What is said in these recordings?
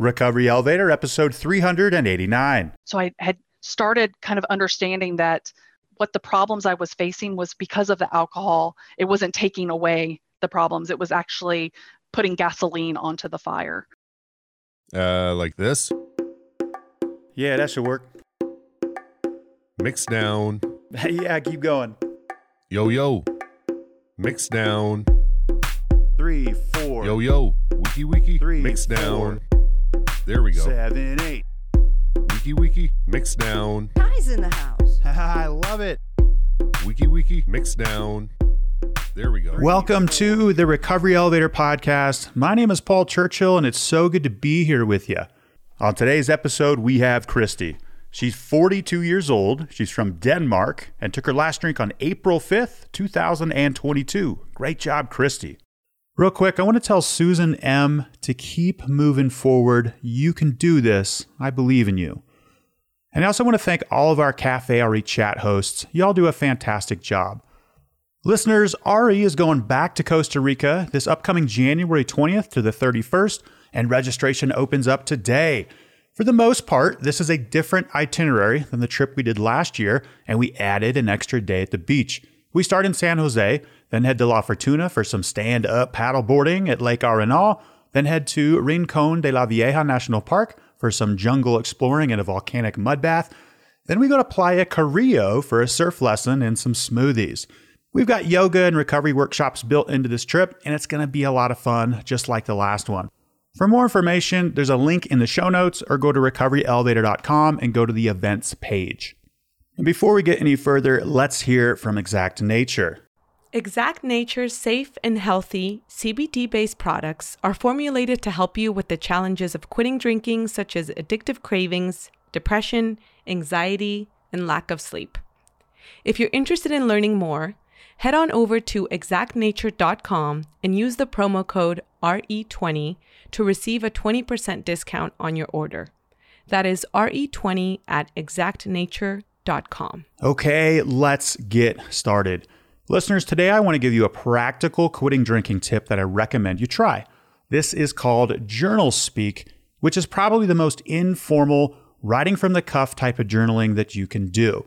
Recovery Elevator, episode 389. So I had started kind of understanding that what the problems I was facing was because of the alcohol. It wasn't taking away the problems, it was actually putting gasoline onto the fire. Uh, like this. Yeah, that should work. Mix down. yeah, keep going. Yo, yo. Mix down. Three, four. Yo, yo. Wiki, wiki. Three, Mix four. Down. There we go. Seven, eight. Wiki, wiki. Mix down. Guys in the house. I love it. Wiki, wiki. Mix down. There we go. Welcome to the Recovery Elevator Podcast. My name is Paul Churchill, and it's so good to be here with you. On today's episode, we have Christy. She's 42 years old. She's from Denmark and took her last drink on April 5th, 2022. Great job, Christy. Real quick, I want to tell Susan M. to keep moving forward. You can do this. I believe in you. And I also want to thank all of our Cafe RE chat hosts. Y'all do a fantastic job. Listeners, RE is going back to Costa Rica this upcoming January 20th to the 31st, and registration opens up today. For the most part, this is a different itinerary than the trip we did last year, and we added an extra day at the beach. We start in San Jose, then head to La Fortuna for some stand up paddle boarding at Lake Arenal, then head to Rincon de la Vieja National Park for some jungle exploring and a volcanic mud bath. Then we go to Playa Carrillo for a surf lesson and some smoothies. We've got yoga and recovery workshops built into this trip, and it's going to be a lot of fun, just like the last one. For more information, there's a link in the show notes or go to recoveryelevator.com and go to the events page. And before we get any further, let's hear from Exact Nature. Exact Nature's safe and healthy CBD based products are formulated to help you with the challenges of quitting drinking, such as addictive cravings, depression, anxiety, and lack of sleep. If you're interested in learning more, head on over to exactnature.com and use the promo code RE20 to receive a 20% discount on your order. That is RE20 at exactnature.com. Okay, let's get started. Listeners, today I want to give you a practical quitting drinking tip that I recommend you try. This is called journal speak, which is probably the most informal, writing from the cuff type of journaling that you can do.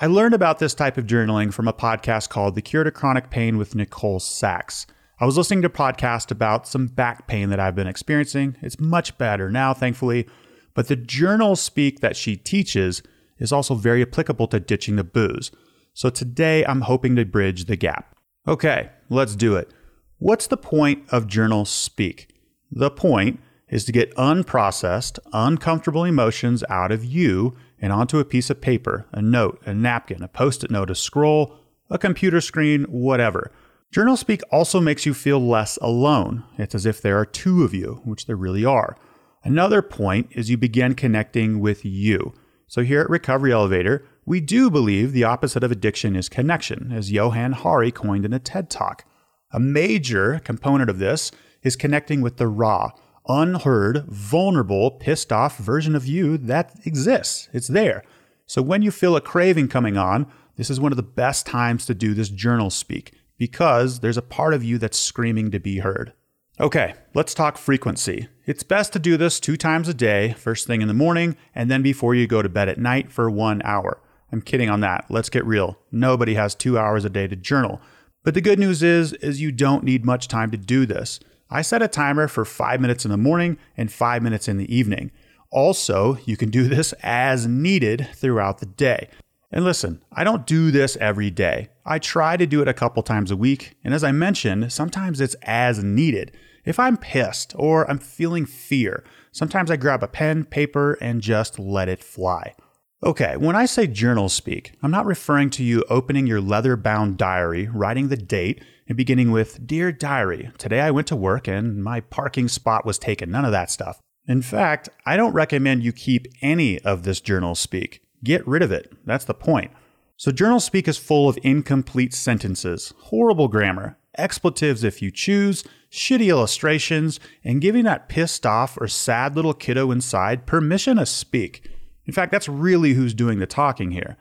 I learned about this type of journaling from a podcast called The Cure to Chronic Pain with Nicole Sachs. I was listening to a podcast about some back pain that I've been experiencing. It's much better now, thankfully, but the journal speak that she teaches is also very applicable to ditching the booze. So today I'm hoping to bridge the gap. Okay, let's do it. What's the point of journal speak? The point is to get unprocessed, uncomfortable emotions out of you and onto a piece of paper, a note, a napkin, a post it note, a scroll, a computer screen, whatever. Journal speak also makes you feel less alone. It's as if there are two of you, which there really are. Another point is you begin connecting with you. So here at Recovery Elevator, we do believe the opposite of addiction is connection, as Johann Hari coined in a TED Talk. A major component of this is connecting with the raw, unheard, vulnerable, pissed off version of you that exists. It's there. So when you feel a craving coming on, this is one of the best times to do this journal speak because there's a part of you that's screaming to be heard. Okay, let's talk frequency. It's best to do this two times a day, first thing in the morning, and then before you go to bed at night for one hour. I'm kidding on that. Let's get real. Nobody has two hours a day to journal. But the good news is, is you don't need much time to do this. I set a timer for five minutes in the morning and five minutes in the evening. Also, you can do this as needed throughout the day. And listen, I don't do this every day. I try to do it a couple times a week, and as I mentioned, sometimes it's as needed. If I'm pissed or I'm feeling fear, sometimes I grab a pen, paper, and just let it fly. Okay, when I say journal speak, I'm not referring to you opening your leather bound diary, writing the date, and beginning with Dear Diary, today I went to work and my parking spot was taken. None of that stuff. In fact, I don't recommend you keep any of this journal speak. Get rid of it. That's the point. So, journal speak is full of incomplete sentences, horrible grammar, expletives if you choose, shitty illustrations, and giving that pissed off or sad little kiddo inside permission to speak. In fact, that's really who's doing the talking here.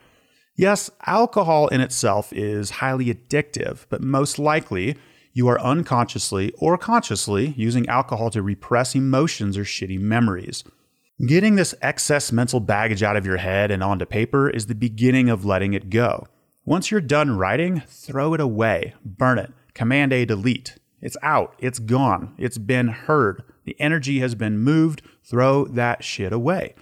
Yes, alcohol in itself is highly addictive, but most likely you are unconsciously or consciously using alcohol to repress emotions or shitty memories. Getting this excess mental baggage out of your head and onto paper is the beginning of letting it go. Once you're done writing, throw it away, burn it, Command A delete. It's out, it's gone, it's been heard, the energy has been moved, throw that shit away.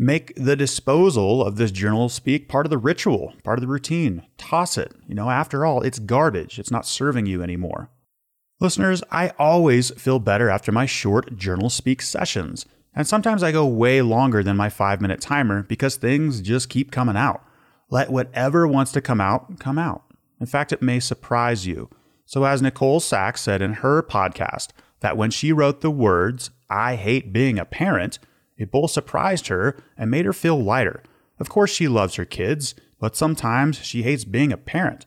Make the disposal of this journal speak part of the ritual, part of the routine. Toss it. You know, after all, it's garbage. It's not serving you anymore. Listeners, I always feel better after my short journal speak sessions. And sometimes I go way longer than my five minute timer because things just keep coming out. Let whatever wants to come out, come out. In fact, it may surprise you. So, as Nicole Sachs said in her podcast, that when she wrote the words, I hate being a parent, it both surprised her and made her feel lighter. Of course, she loves her kids, but sometimes she hates being a parent.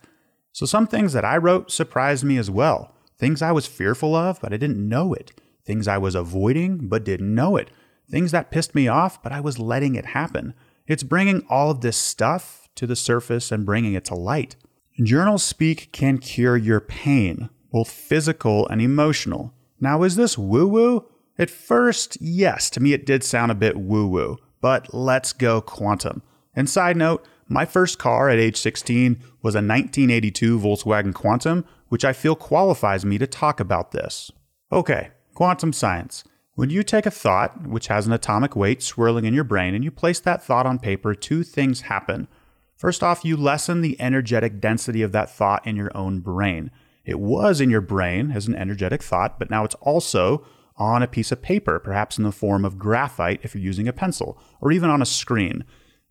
So, some things that I wrote surprised me as well. Things I was fearful of, but I didn't know it. Things I was avoiding, but didn't know it. Things that pissed me off, but I was letting it happen. It's bringing all of this stuff to the surface and bringing it to light. Journal speak can cure your pain, both physical and emotional. Now, is this woo woo? At first, yes, to me it did sound a bit woo woo, but let's go quantum. And side note, my first car at age 16 was a 1982 Volkswagen Quantum, which I feel qualifies me to talk about this. Okay, quantum science. When you take a thought, which has an atomic weight swirling in your brain, and you place that thought on paper, two things happen. First off, you lessen the energetic density of that thought in your own brain. It was in your brain as an energetic thought, but now it's also on a piece of paper, perhaps in the form of graphite if you're using a pencil, or even on a screen.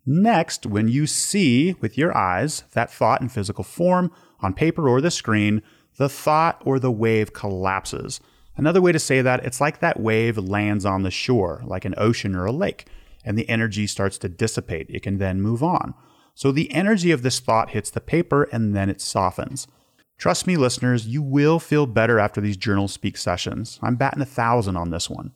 Next, when you see with your eyes that thought in physical form on paper or the screen, the thought or the wave collapses. Another way to say that, it's like that wave lands on the shore, like an ocean or a lake, and the energy starts to dissipate. It can then move on. So the energy of this thought hits the paper and then it softens. Trust me, listeners, you will feel better after these journal speak sessions. I'm batting a thousand on this one.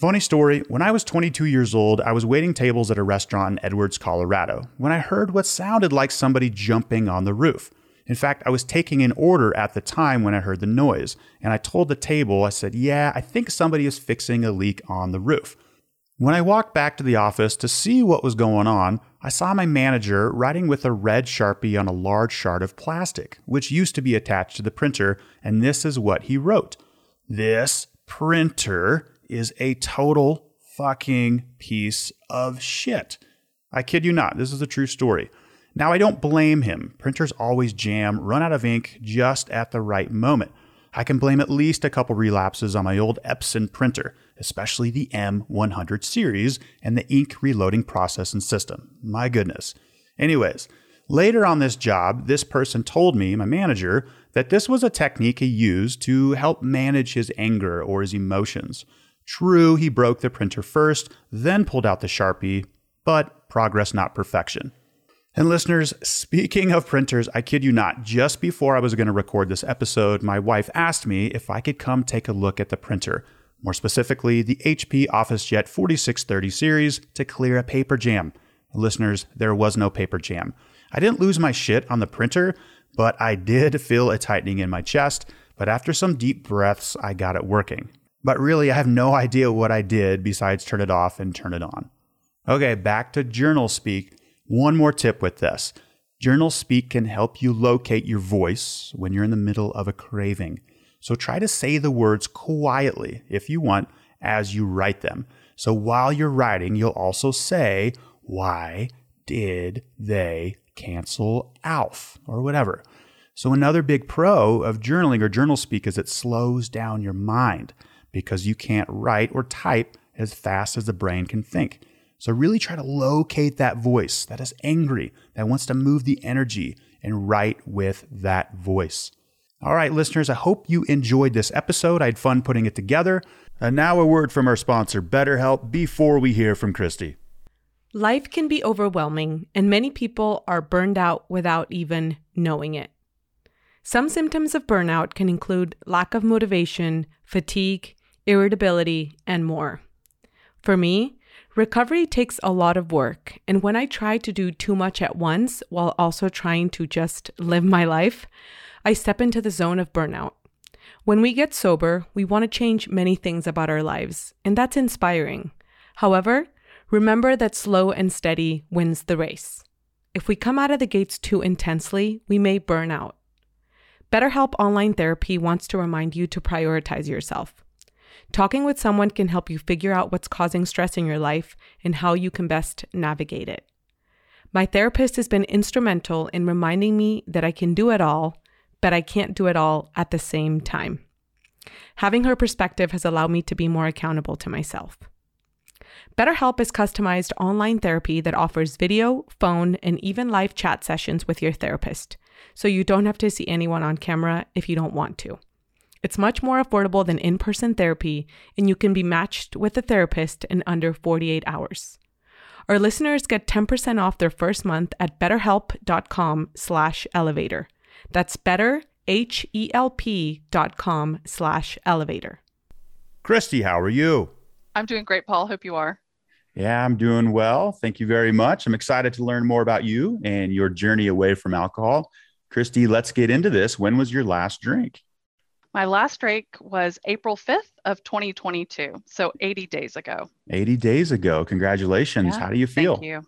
Funny story, when I was 22 years old, I was waiting tables at a restaurant in Edwards, Colorado, when I heard what sounded like somebody jumping on the roof. In fact, I was taking an order at the time when I heard the noise, and I told the table, I said, Yeah, I think somebody is fixing a leak on the roof. When I walked back to the office to see what was going on, I saw my manager writing with a red sharpie on a large shard of plastic, which used to be attached to the printer, and this is what he wrote This printer is a total fucking piece of shit. I kid you not, this is a true story. Now, I don't blame him. Printers always jam, run out of ink just at the right moment. I can blame at least a couple relapses on my old Epson printer, especially the M100 series and the ink reloading process and system. My goodness. Anyways, later on this job, this person told me, my manager, that this was a technique he used to help manage his anger or his emotions. True, he broke the printer first, then pulled out the Sharpie, but progress, not perfection. And listeners, speaking of printers, I kid you not, just before I was going to record this episode, my wife asked me if I could come take a look at the printer, more specifically, the HP OfficeJet 4630 series to clear a paper jam. Listeners, there was no paper jam. I didn't lose my shit on the printer, but I did feel a tightening in my chest. But after some deep breaths, I got it working. But really, I have no idea what I did besides turn it off and turn it on. Okay, back to journal speak. One more tip with this Journal Speak can help you locate your voice when you're in the middle of a craving. So try to say the words quietly, if you want, as you write them. So while you're writing, you'll also say, Why did they cancel ALF? or whatever. So, another big pro of journaling or journal speak is it slows down your mind because you can't write or type as fast as the brain can think. So really try to locate that voice that is angry, that wants to move the energy, and write with that voice. All right, listeners, I hope you enjoyed this episode. I had fun putting it together. And now a word from our sponsor, BetterHelp, before we hear from Christy. Life can be overwhelming, and many people are burned out without even knowing it. Some symptoms of burnout can include lack of motivation, fatigue, irritability, and more. For me, Recovery takes a lot of work, and when I try to do too much at once while also trying to just live my life, I step into the zone of burnout. When we get sober, we want to change many things about our lives, and that's inspiring. However, remember that slow and steady wins the race. If we come out of the gates too intensely, we may burn out. BetterHelp Online Therapy wants to remind you to prioritize yourself. Talking with someone can help you figure out what's causing stress in your life and how you can best navigate it. My therapist has been instrumental in reminding me that I can do it all but I can't do it all at the same time. Having her perspective has allowed me to be more accountable to myself. BetterHelp is customized online therapy that offers video, phone, and even live chat sessions with your therapist, so you don't have to see anyone on camera if you don't want to. It's much more affordable than in person therapy, and you can be matched with a therapist in under 48 hours. Our listeners get 10% off their first month at betterhelp.com slash elevator. That's better, H-E-L-P dot com slash elevator. Christy, how are you? I'm doing great, Paul. Hope you are. Yeah, I'm doing well. Thank you very much. I'm excited to learn more about you and your journey away from alcohol. Christy, let's get into this. When was your last drink? My last drink was April 5th of 2022, so 80 days ago. 80 days ago. Congratulations. Yeah, How do you feel? Thank you.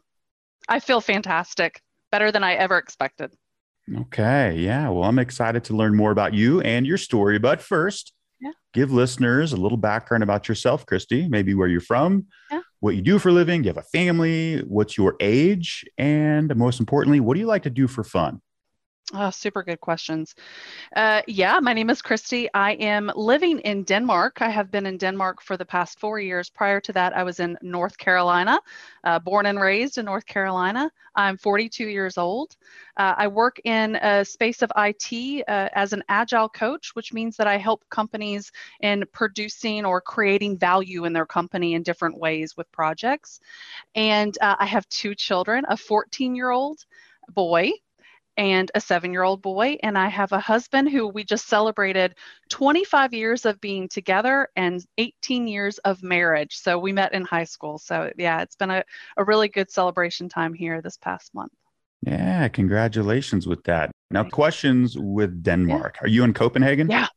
I feel fantastic. Better than I ever expected. Okay. Yeah. Well, I'm excited to learn more about you and your story. But first, Yeah. give listeners a little background about yourself, Christy, maybe where you're from, Yeah. what you do for a living, do you have a family, what's your age, and most importantly, what do you like to do for fun? Oh, super good questions. Uh, yeah, my name is Christy. I am living in Denmark. I have been in Denmark for the past four years. Prior to that, I was in North Carolina, uh, born and raised in North Carolina. I'm 42 years old. Uh, I work in a space of IT uh, as an agile coach, which means that I help companies in producing or creating value in their company in different ways with projects. And uh, I have two children a 14 year old boy and a seven year old boy. And I have a husband who we just celebrated 25 years of being together and 18 years of marriage. So we met in high school. So, yeah, it's been a, a really good celebration time here this past month. Yeah. Congratulations with that. Now, questions with Denmark. Are you in Copenhagen? Yeah.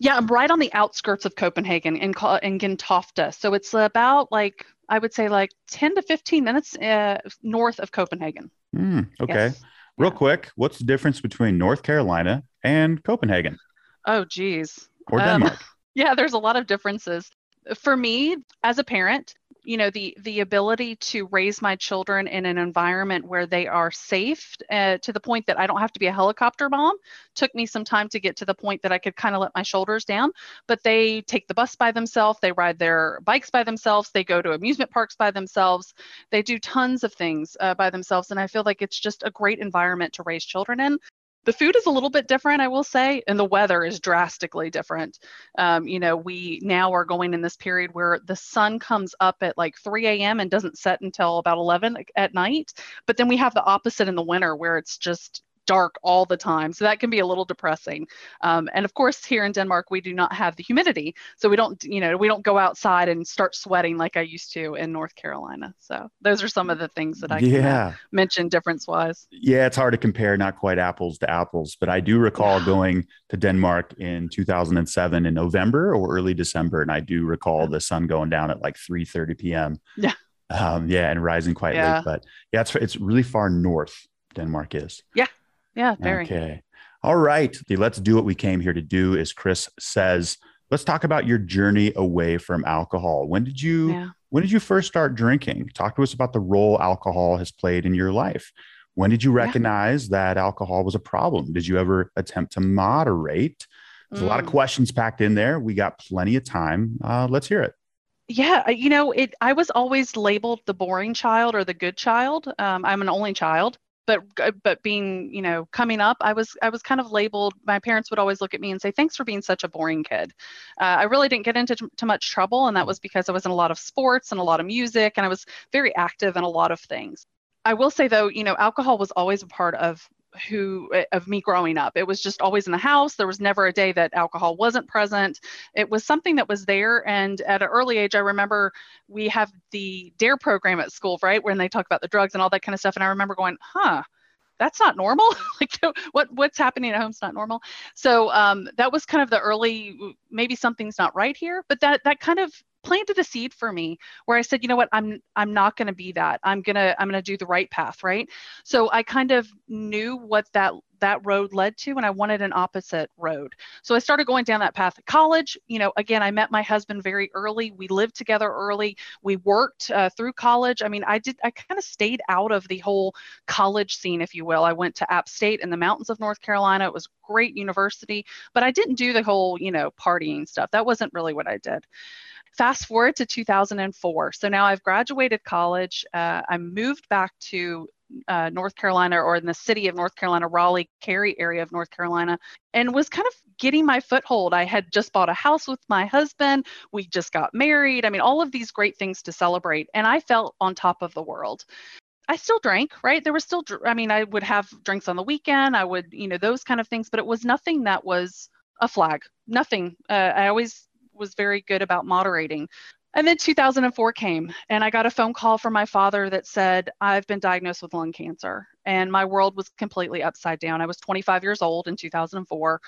Yeah, I'm right on the outskirts of Copenhagen in, in Gentofte. So it's about like, I would say like 10 to 15 minutes uh, north of Copenhagen. Hmm, okay. Yes. Real quick, what's the difference between North Carolina and Copenhagen Oh, geez. or Um, Denmark? yeah there's a lot of differences for me as a parent you know the the ability to raise my children in an environment where they are safe uh, to the point that i don't have to be a helicopter mom took me some time to get to the point that i could kind of let my shoulders down. But they take the bus by themselves they ride their bikes by themselves they go to amusement parks by themselves they do tons of things uh, by themselves. And i feel like it's just a great environment to raise children in the food is a little bit different, I will say, and the weather is drastically different. Um, you know, we now are going in this period where the sun comes up at like 3 a.m. and doesn't set until about 11 at night. But then we have the opposite in the winter where it's just dark all the time. So that can be a little depressing. Um, and of course, here in Denmark, we do not have the humidity. So we don't, you know, we don't go outside and start sweating like I used to in North Carolina. So those are some of the things that I can uh, yeah. mention difference wise. Yeah, it's hard to compare, not quite apples to apples, but I do recall Yeah. going to Denmark in 2007 in November or early December, and I do recall the sun going down at like 3:30 p.m. Yeah. um, yeah, and rising quite Yeah. late. But yeah, it's it's really far north. Denmark is Yeah, very. okay. All right, let's do what we came here to do. As Chris says, let's talk about your journey away from alcohol. When did you Yeah. when did you first start drinking? Talk to us about the role alcohol has played in your life. When did you Yeah. recognize that alcohol was a problem? Did you ever attempt to moderate? There's a lot of Mm. questions packed in there. We got plenty of time. Uh, let's hear it. Yeah, uh, you know, it. I was always labeled the boring child or the good child. Um, I'm an only child, but uh, but being, you know, coming up, I was I was kind of labeled. My parents would always look at me and say, "Thanks for being such a boring kid." Uh, I really didn't get into t- too much trouble, and that was because I was in a lot of sports and a lot of music, and I was very active in a lot of things. I will say though, you know, alcohol was always a part of who uh, of me growing up. It was just always in the house. There was never a day that alcohol wasn't present. It was something that was there. And at an early age, I remember we have the DARE program at school, right, when they talk about the drugs and all that kind of stuff. And I remember going, huh, that's not normal. like what what's happening at home's not normal. So um, that was kind of the early maybe something's not right here, but that that kind of planted a seed for me where I said, you know what, I'm I'm not going to be that. I'm going to I'm going to do the right path, right? So I kind of knew what that that road led to and I wanted an opposite road. So I started going down that path at college. You know, again, I met my husband very early. We lived together early. We worked uh, through college. I mean, I did I kind of stayed out of the whole college scene if you will. I went to App State in the mountains of North Carolina. It was great university, but I didn't do the whole, you know, partying stuff. That wasn't really what I did fast forward to 2004. So now I've graduated college. Uh, I moved back to uh, North Carolina or in the city of North Carolina, Raleigh, Cary area of North Carolina, and was kind of getting my foothold. I had just bought a house with my husband. We just got married. I mean, all of these great things to celebrate. And I felt on top of the world. I still drank, right? There was still, I mean, I would have drinks on the weekend. I would, you know, those kind of things, but it was nothing that was a flag. Nothing. Uh, I always was very good about moderating. And then 2004 came, and I got a phone call from my father that said, I've been diagnosed with lung cancer. And my world was completely upside down. I was 25 years old in 2004,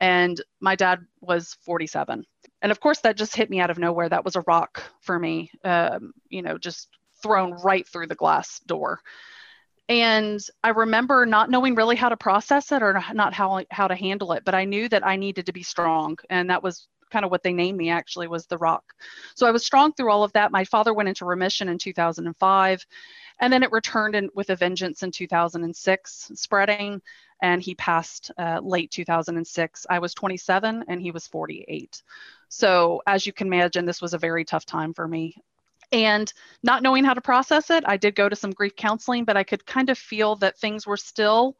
and my dad was 47. And of course, that just hit me out of nowhere. That was a rock for me, um, you know, just thrown right through the glass door. And I remember not knowing really how to process it or not how, how to handle it, but I knew that I needed to be strong. And that was kind of what they named me actually was the rock. So I was strong through all of that. My father went into remission in 2005 and then it returned in, with a vengeance in 2006 spreading and he passed uh, late 2006 i was 27 and he was 48 so as you can imagine this was a very tough time for me and not knowing how to process it i did go to some grief counseling but i could kind of feel that things were still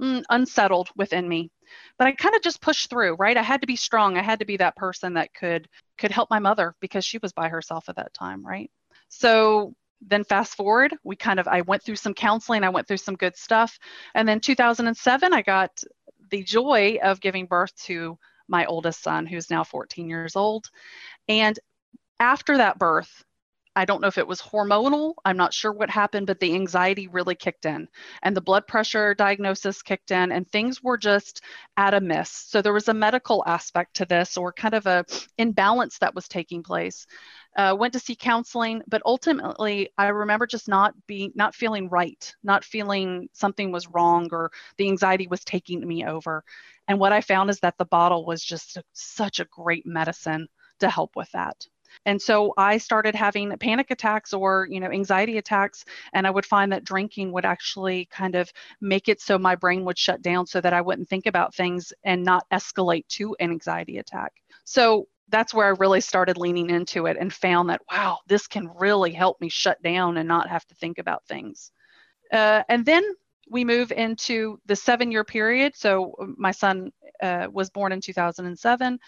mm, unsettled within me but I kind of just pushed through, right? I had to be strong. I had to be that person that could could help my mother because she was by herself at that time, right? So then fast forward, we kind of I went through some counseling, I went through some good stuff. And then 2007 I got the joy of giving birth to my oldest son who's now 14 years old. And after that birth, I don't know if it was hormonal. I'm not sure what happened, but the anxiety really kicked in and the blood pressure diagnosis kicked in and things were just at a miss. So there was a medical aspect to this or kind of a imbalance that was taking place. Uh, went to see counseling, but ultimately I remember just not being, not feeling right, not feeling something was wrong or the anxiety was taking me over. And what I found is that the bottle was just such a great medicine to help with that. And so I started having panic attacks or, you know, anxiety attacks. And I would find that drinking would actually kind of make it so my brain would shut down so that I wouldn't think about things and not escalate to an anxiety attack. So that's where I really started leaning into it and found that, wow, this can really help me shut down and not have to think about things. Uh, and then we move into the seven year period. So my son uh, was born in 2007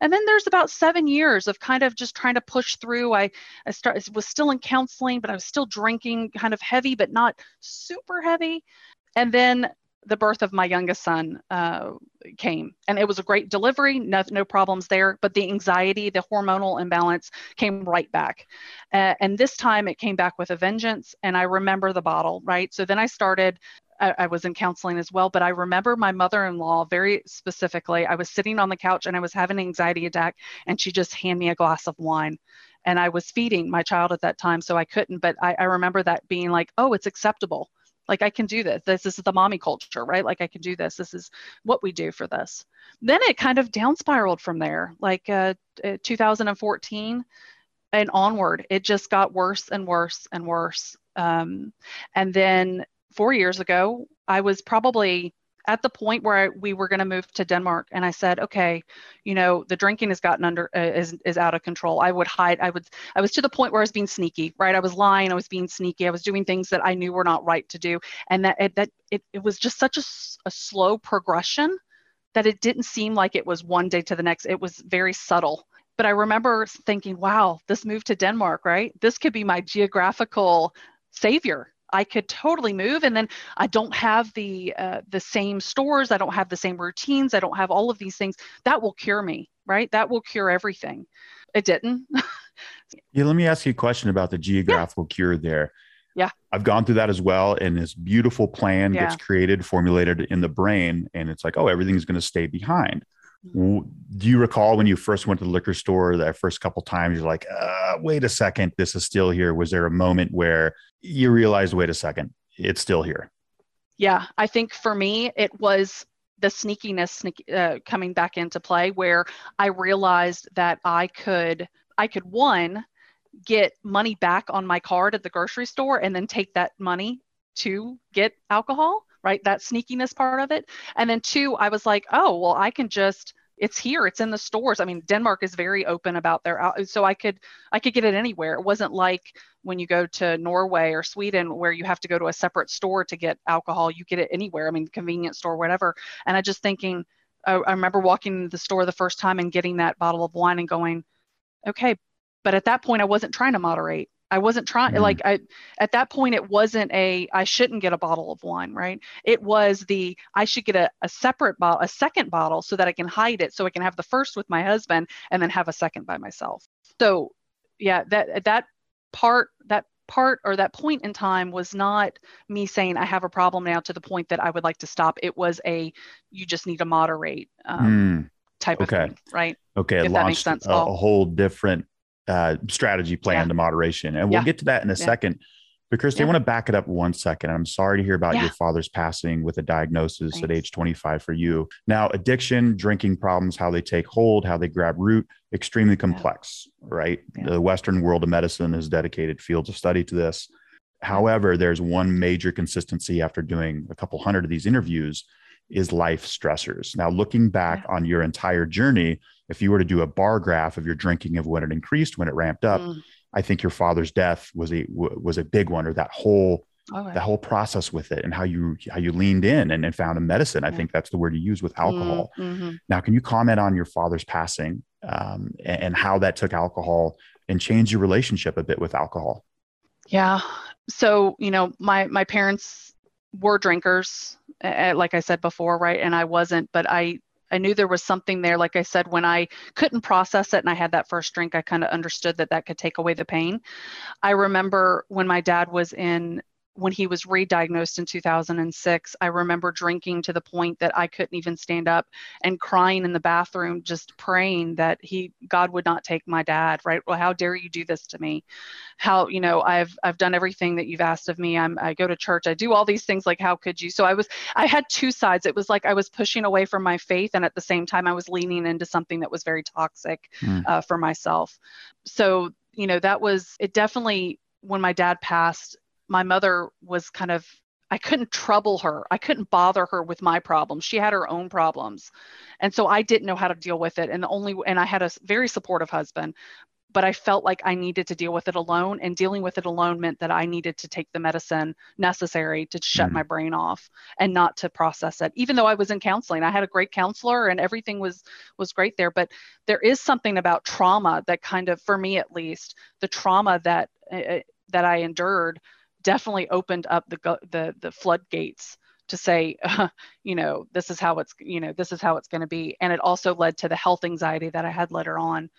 and then there's about seven years of kind of just trying to push through. I, I start, was still in counseling, but I was still drinking kind of heavy, but not super heavy. And then the birth of my youngest son uh, came and it was a great delivery no, no problems there but the anxiety the hormonal imbalance came right back uh, and this time it came back with a vengeance and i remember the bottle right so then i started I, I was in counseling as well, but I remember my mother in law very specifically. I was sitting on the couch and I was having an anxiety attack, and she just handed me a glass of wine. And I was feeding my child at that time, so I couldn't. But I, I remember that being like, oh, it's acceptable. Like I can do this. This, is the mommy culture, right? Like I can do this. This is what we do for this. Then it kind of down spiraled from there. Like uh, uh 2014 and onward, it just got worse and worse and worse. Um, and then four years ago, I was probably at the point where I, we were going to move to Denmark, and I said, okay, you know, the drinking has gotten under uh, is is out of control. I would hide. I would. I was to the point where I was being sneaky, right? I was lying. I was being sneaky. I was doing things that I knew were not right to do, and that it, that it, it was just such a, a slow progression that it didn't seem like it was one day to the next. It was very subtle. But I remember thinking, wow, this move to Denmark, right? This could be my geographical savior I could totally move, and then I don't have the uh, the same stores. I don't have the same routines. I don't have all of these things. That will cure me, right? That will cure everything. It didn't. yeah, let me ask you a question about the geographical yeah. cure there. Yeah. I've gone through that as well. And this beautiful plan Yeah. gets created, formulated in the brain, and it's like, oh, everything's going to stay behind. Mm-hmm. Do you recall when you first went to the liquor store that first couple times you're like, uh, wait a second, this is still here? Was there a moment where you realized, wait a second, it's still here? Yeah, I think for me, it was the sneakiness sneak, uh, coming back into play where I realized that I could, I could one, get money back on my card at the grocery store and then take that money to get alcohol, right? That sneakiness part of it. And then two, I was like, oh, well, I can just, it's here, it's in the stores. I mean, Denmark is very open about their, so I could, I could get it anywhere. It wasn't like when you go to Norway or Sweden where you have to go to a separate store to get alcohol. You get it anywhere. I mean, convenience store, whatever. And I just thinking, I, I remember walking into the store the first time and getting that bottle of wine and going, okay. But at that point, I wasn't trying to moderate. I wasn't trying Mm. like I at that point it wasn't a I shouldn't get a bottle of wine, right? It was the I should get a, a separate bottle, a second bottle so that I can hide it so I can have the first with my husband and then have a second by myself. So yeah, that that part that part or that point in time was not me saying I have a problem now to the point that I would like to stop. It was a you just need to moderate um, Mm, type okay. of thing, right? okay, it if that makes launched sense, a, a whole different uh, strategy plan Yeah. to moderation, and we'll get to that in a second. But Christy, I want to back it up one second. I'm sorry to hear about your father's passing with a diagnosis at age 25 for you. Now, addiction, drinking problems, how they take hold, how they grab root, extremely complex, right? The Western world of medicine has dedicated fields of study to this. However, there's one major consistency after doing a couple hundred of these interviews is life stressors. Now, looking back on your entire journey, if you were to do a bar graph of your drinking of when it increased, when it ramped up, Mm. I think your father's death was a w- was a big one, or that whole Okay. the whole process with it, and how you how you leaned in and, and found a medicine. I think that's the word you use with alcohol. Mm-hmm. Now, can you comment on your father's passing um, and, and how that took alcohol and changed your relationship a bit with alcohol? Yeah. So, you know, my my parents were drinkers, like I said before, right? And I wasn't, but I I knew there was something there. Like I said, when I couldn't process it and I had that first drink, I kind of understood that that could take away the pain. I remember when my dad was in when he was re-diagnosed in 2006 i remember drinking to the point that i couldn't even stand up and crying in the bathroom just praying that he god would not take my dad right? Well how dare you do this to me? How you know i've i've done everything that you've asked of me. I'm i go to church. I do all these things like how could you? So i was i had two sides. It was like i was pushing away from my faith and at the same time i was leaning into something that was very toxic Mm. uh, for myself. So you know that was it definitely when my dad passed my mother was kind of I couldn't trouble her. I couldn't bother her with my problems. She had her own problems. And so I didn't know how to deal with it. And the only and I had a very supportive husband, but I felt like I needed to deal with it alone and dealing with it alone meant that I needed to take the medicine necessary to shut Mhm. my brain off and not to process it. Even though I was in counseling, I had a great counselor and everything was was great there, but there is something about trauma that kind of for me at least, the trauma that uh, that I endured definitely opened up the the the floodgates to say uh, you know this is how it's you know this is how it's going to be and it also led to the health anxiety that i had later on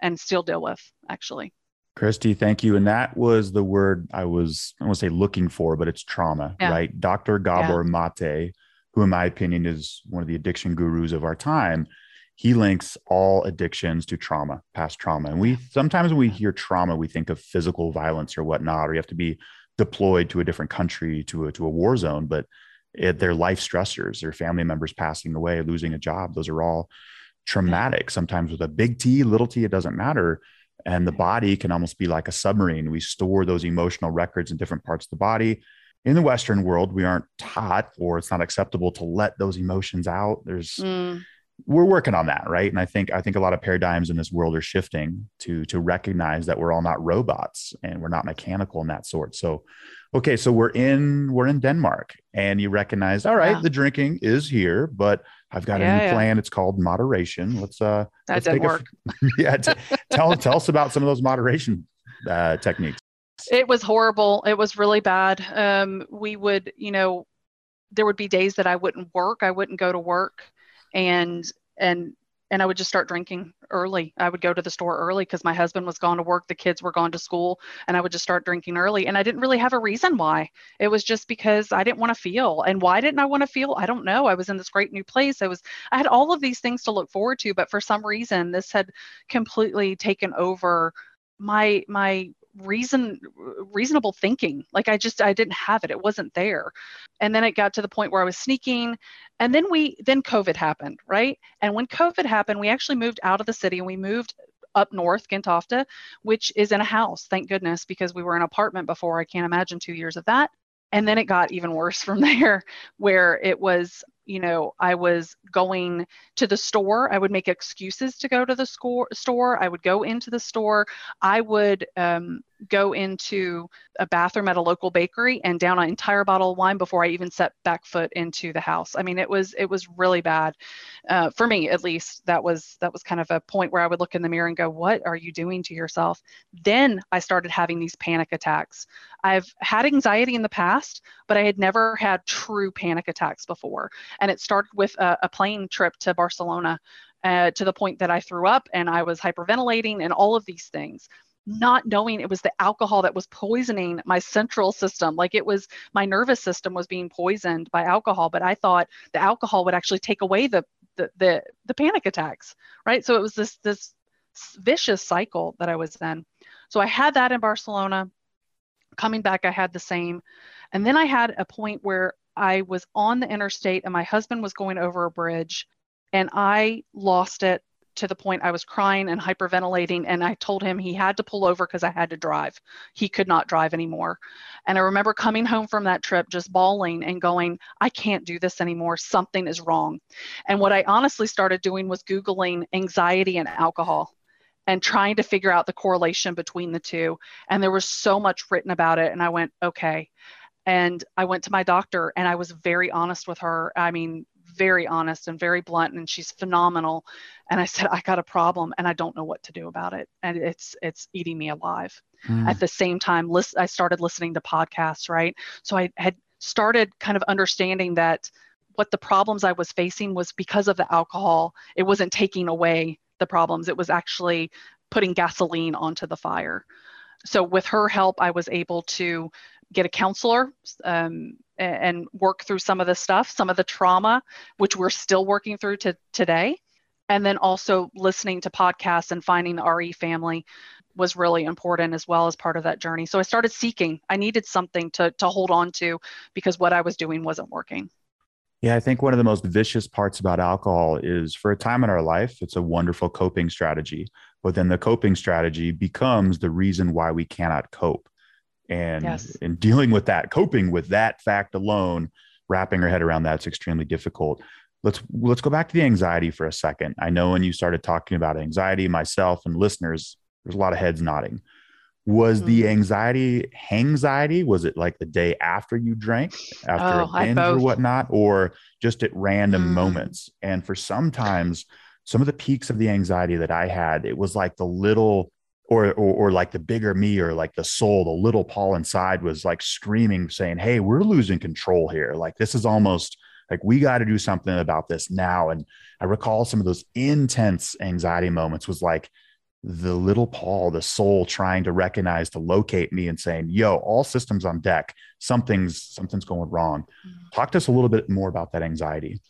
and still deal with actually Christy, thank you. And that was the word I was, I want to say looking for, but it's trauma, Yeah. right? Dr. Gabor Mate, who, in my opinion, is one of the addiction gurus of our time, he links all addictions to trauma, past trauma. And we sometimes when we hear trauma, we think of physical violence or whatnot, or you have to be deployed to a different country, to a, to a war zone, but it, they're life stressors, their family members passing away, losing a job. Those are all traumatic, sometimes with a big T, little t, it doesn't matter and the body can almost be like a submarine. We store those emotional records in different parts of the body. In the Western world, we aren't taught or it's not acceptable to let those emotions out. There's Mm, we're working on that, right? And I think I think a lot of paradigms in this world are shifting to to recognize that we're all not robots and we're not mechanical in that sort. So okay, so we're in we're in Denmark and you recognize, all right, Yeah. the drinking is here, but I've got a new yeah. plan. It's called moderation. Let's uh that let's didn't work yeah, t- tell tell us about some of those moderation uh, techniques. it was horrible it was really bad um, we would you know there would be days that i wouldn't work i wouldn't go to work and and and I would just start drinking early. I would go to the store early because my husband was gone to work, the kids were gone to school, and I would just start drinking early. And I didn't really have a reason why. It was just because I didn't want to feel. And why didn't I want to feel? I don't know. I was in this great new place. I was I had all of these things to look forward to, but for some reason this had completely taken over my my reason reasonable thinking like i just i didn't have it it wasn't there and then it got to the point where i was sneaking and then we then covid happened right? And when covid happened we actually moved out of the city and we moved up north Gentofte which is in a house thank goodness because we were in an apartment before. I can't imagine two years of that. And then it got even worse from there where it was you know i was going to the store. I would make excuses to go to the score, store. I would go into the store. I would um, go into a bathroom at a local bakery and down an entire bottle of wine before I even set back foot into the house. I mean, it was it was really bad uh, for me, at least. That was that was kind of a point where I would look in the mirror and go, "What are you doing to yourself?" Then I started having these panic attacks. I've had anxiety in the past, but I had never had true panic attacks before, and it started with a, a plane trip to Barcelona. Uh, to the point that I threw up and I was hyperventilating and all of these things not knowing it was the alcohol that was poisoning my central system. Like it was my nervous system was being poisoned by alcohol but i thought the alcohol would actually take away the the the, the panic attacks right? So it was this this vicious cycle that i was in. So i had that in barcelona. Coming back i had the same. And then i had a point where i was on the interstate and my husband was going over a bridge and i lost it to the point I was crying and hyperventilating. And I told him he had to pull over because I had to drive. He could not drive anymore. And I remember coming home from that trip just bawling and going, I can't do this anymore. Something is wrong. And what I honestly started doing was Googling anxiety and alcohol and trying to figure out the correlation between the two. And there was so much written about it. And I went, okay. And I went to my doctor and I was very honest with her. I mean, very honest and very blunt and she's phenomenal. And i said i got a problem and i don't know what to do about it. And it's it's eating me alive. Mm. at the same time list, i started listening to podcasts right? So i had started kind of understanding that what the problems i was facing was because of the alcohol. It wasn't taking away the problems. It was actually putting gasoline onto the fire. So with her help i was able to get a counselor um, and work through some of the stuff, some of the trauma, which we're still working through to today. And then also listening to podcasts and finding the RE family was really important as well as part of that journey. So I started seeking. I needed something to to hold on to because what I was doing wasn't working. Yeah, I think one of the most vicious parts about alcohol is for a time in our life, it's a wonderful coping strategy. But then the coping strategy becomes the reason why we cannot cope and yes. and dealing with that coping with that fact alone wrapping her head around that's extremely difficult let's let's go back to the anxiety for a second i know when you started talking about anxiety myself and listeners there's a lot of heads nodding was mm-hmm. the anxiety anxiety was it like the day after you drank after oh, a binge or whatnot or just at random mm-hmm. moments and for sometimes some of the peaks of the anxiety that i had it was like the little or, or, or like the bigger me or like the soul the little paul inside was like screaming saying hey we're losing control here. Like this is almost like we got to do something about this now. And i recall some of those intense anxiety moments was like the little paul the soul trying to recognize to locate me and saying yo all systems on deck. Something's something's going wrong. Mm-hmm. talk to us a little bit more about that anxiety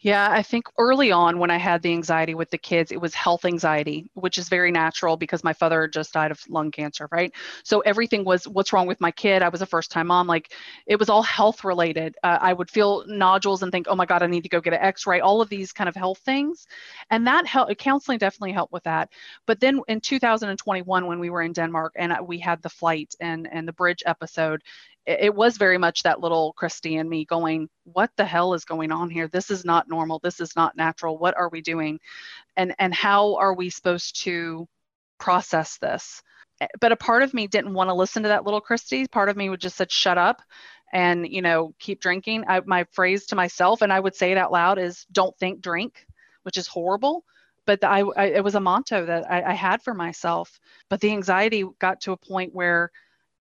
yeah, I think early on when I had the anxiety with the kids, it was health anxiety, which is very natural because my father just died of lung cancer, right? So everything was what's wrong with my kid? I was a first time mom. Like it was all health related. Uh, I would feel nodules and think, oh my God, I need to go get an x ray, all of these kind of health things. And that helped, counseling definitely helped with that. But then in 2021, when we were in Denmark and we had the flight and, and the bridge episode, it was very much that little Christy and me going, what the hell is going on here? This is not normal. This is not natural. What are we doing? And and how are we supposed to process this? Eh, but a part of me didn't want to listen to that little Christy. Part of me would just said, shut up and you know keep drinking I, my phrase to myself and i would say it out loud is don't think drink which is horrible but I, I it was a motto that I, I had for myself but the anxiety got to a point where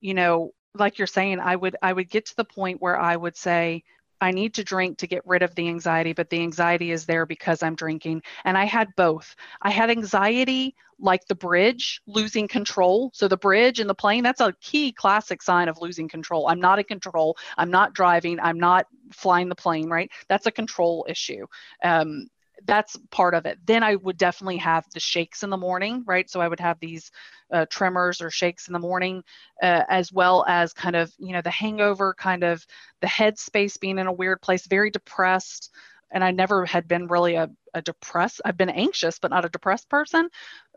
you know like you're saying i would i would get to the point where i would say I need to drink to get rid of the anxiety, but the anxiety is there because I'm drinking. And I had both. I had anxiety like the bridge, losing control. So the bridge and the plane, that's a key classic sign of losing control. I'm not in control. I'm not driving. I'm not flying the plane, right? That's a control issue. Um, that's part of it. Then I would definitely have the shakes in the morning, right? So I would have these uh, tremors or shakes in the morning, uh, as well as kind of, you know, the hangover, kind of the head space being in a weird place, very depressed, and I never had been really a, a depressed. I've been anxious, but not a depressed person.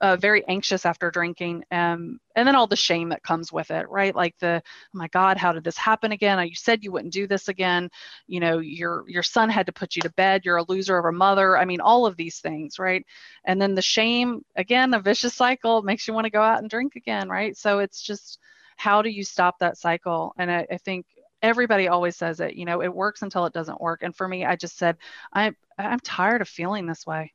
Uh, very anxious after drinking, um, and then all the shame that comes with it, right? Like the, oh my God, how did this happen again? You said you wouldn't do this again. You know, your your son had to put you to bed. You're a loser of a mother. I mean, all of these things, right? And then the shame, again, a vicious cycle makes you want to go out and drink again, right? So it's just how do you stop that cycle? And I, I think everybody always says it you know it works until it doesn't work. And for me i just said i'm i'm tired of feeling this way.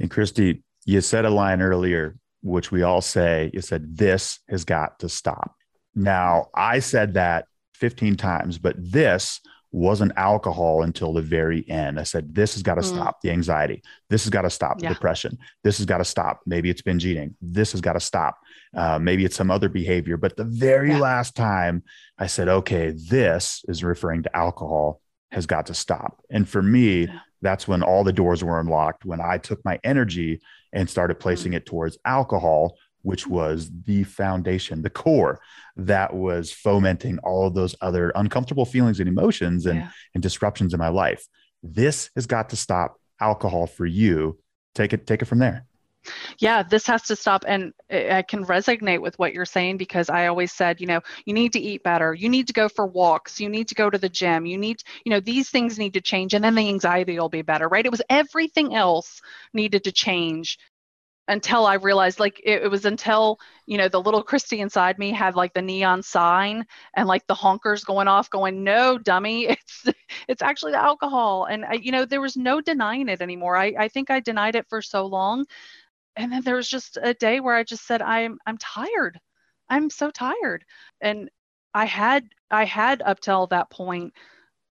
And christy you said a line earlier which we all say you said this has got to stop. Now i said that 15 times but this wasn't alcohol until the very end. I said, this has got to mm. stop the anxiety. This has got to stop the yeah. depression. This has got to stop. Maybe it's binge eating. This has got to stop. Uh, maybe it's some other behavior. But the very yeah. last time I said, okay, this is referring to alcohol has got to stop. And for me, yeah. that's when all the doors were unlocked, when I took my energy and started mm. placing mm. it towards alcohol which was the foundation, the core that was fomenting all of those other uncomfortable feelings and emotions and, yeah. and disruptions in my life. This has got to stop alcohol for you. Take it, take it from there. Yeah, this has to stop. And I can resonate with what you're saying because I always said, you know, you need to eat better. You need to go for walks. You need to go to the gym. You need, you know, these things need to change and then the anxiety will be better, right? It was everything else needed to change until I realized like it, it, was until you know the little Christy inside me had like the neon sign and like the honkers going off going no dummy it's it's actually the alcohol. And I, you know there was no denying it anymore. I, I think I denied it for so long. And then there was just a day where I just said I'm I'm tired. I'm so tired. And I had I had up till that point